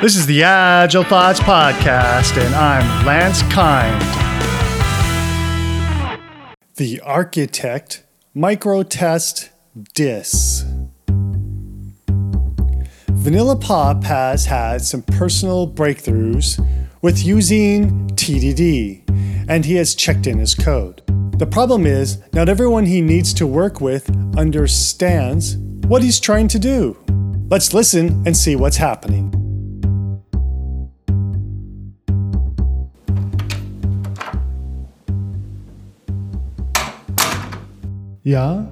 This is the Agile Thoughts Podcast, and I'm Lance Kind. The Architect Microtest DIS. Vanilla Pop has had some personal breakthroughs with using TDD, and he has checked in his code. The problem is, not everyone he needs to work with understands what he's trying to do. Let's listen and see what's happening. Yeah?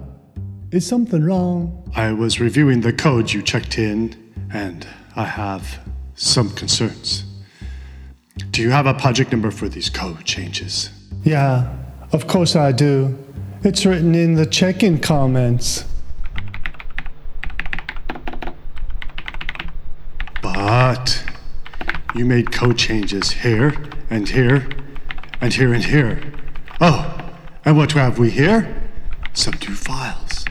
Is something wrong? I was reviewing the code you checked in, and I have some concerns. Do you have a project number for these code changes? Yeah, of course I do. It's written in the check in comments. But you made code changes here and here and here and here. Oh, and what have we here? New files.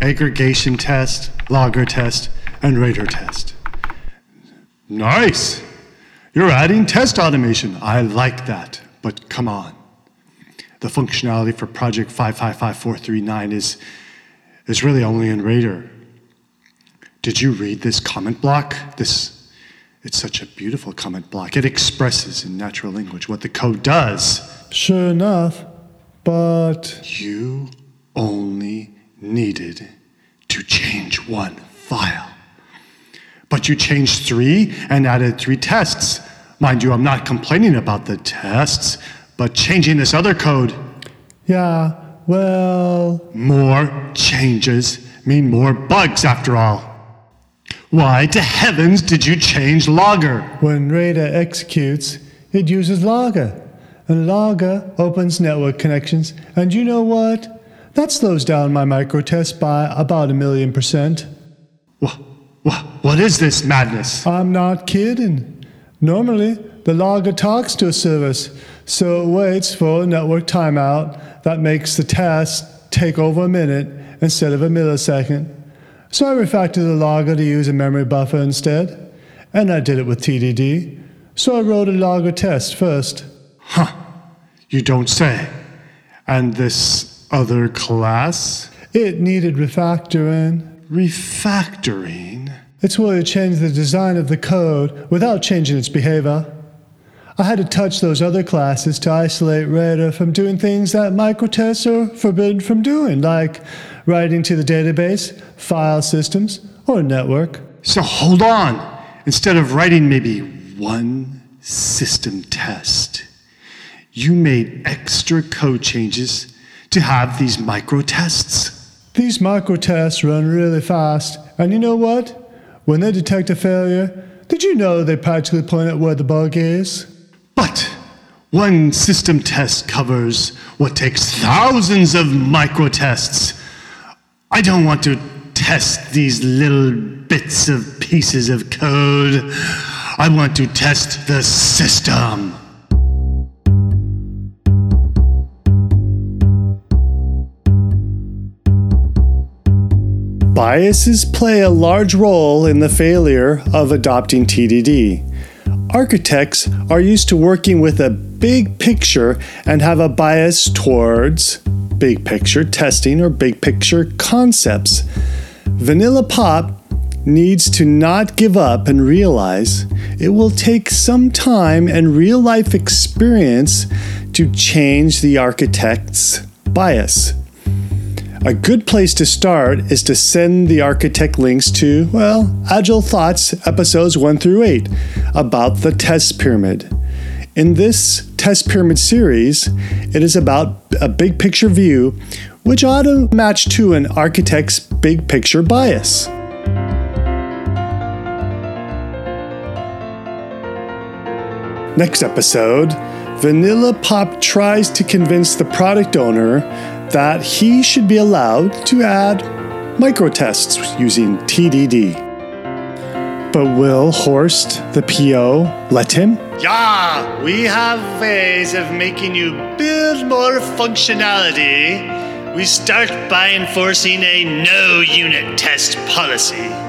Aggregation test, logger test, and rater test. Nice! You're adding test automation. I like that. But come on. The functionality for project 555439 is, is really only in Rater. Did you read this comment block? This it's such a beautiful comment block. It expresses in natural language what the code does. Sure enough, but. You only needed to change one file. But you changed three and added three tests. Mind you, I'm not complaining about the tests, but changing this other code. Yeah, well. More changes mean more bugs after all. Why to heavens did you change logger? When Rater executes, it uses logger. And logger opens network connections. And you know what? That slows down my microtest by about a million percent. What, what, what is this madness? I'm not kidding. Normally, the logger talks to a service, so it waits for a network timeout that makes the test take over a minute instead of a millisecond. So I refactored the logger to use a memory buffer instead, and I did it with TDD. So I wrote a logger test first. Huh. You don't say. And this other class? It needed refactoring. Refactoring? It's where you change the design of the code without changing its behavior. I had to touch those other classes to isolate Rater from doing things that microtests are forbidden from doing, like writing to the database, file systems, or network. So hold on. Instead of writing maybe one system test, you made extra code changes to have these micro tests. These micro tests run really fast, and you know what? When they detect a failure, did you know they practically point at where the bug is? But one system test covers what takes thousands of micro tests. I don't want to test these little bits of pieces of code. I want to test the system. Biases play a large role in the failure of adopting TDD. Architects are used to working with a big picture and have a bias towards big picture testing or big picture concepts. Vanilla Pop needs to not give up and realize it will take some time and real life experience to change the architect's bias. A good place to start is to send the architect links to, well, Agile Thoughts episodes 1 through 8 about the test pyramid. In this test pyramid series, it is about a big picture view which ought to match to an architect's big picture bias. Next episode, Vanilla Pop tries to convince the product owner that he should be allowed to add microtests using TDD. But will Horst, the PO, let him? Yeah, we have ways of making you build more functionality. We start by enforcing a no unit test policy.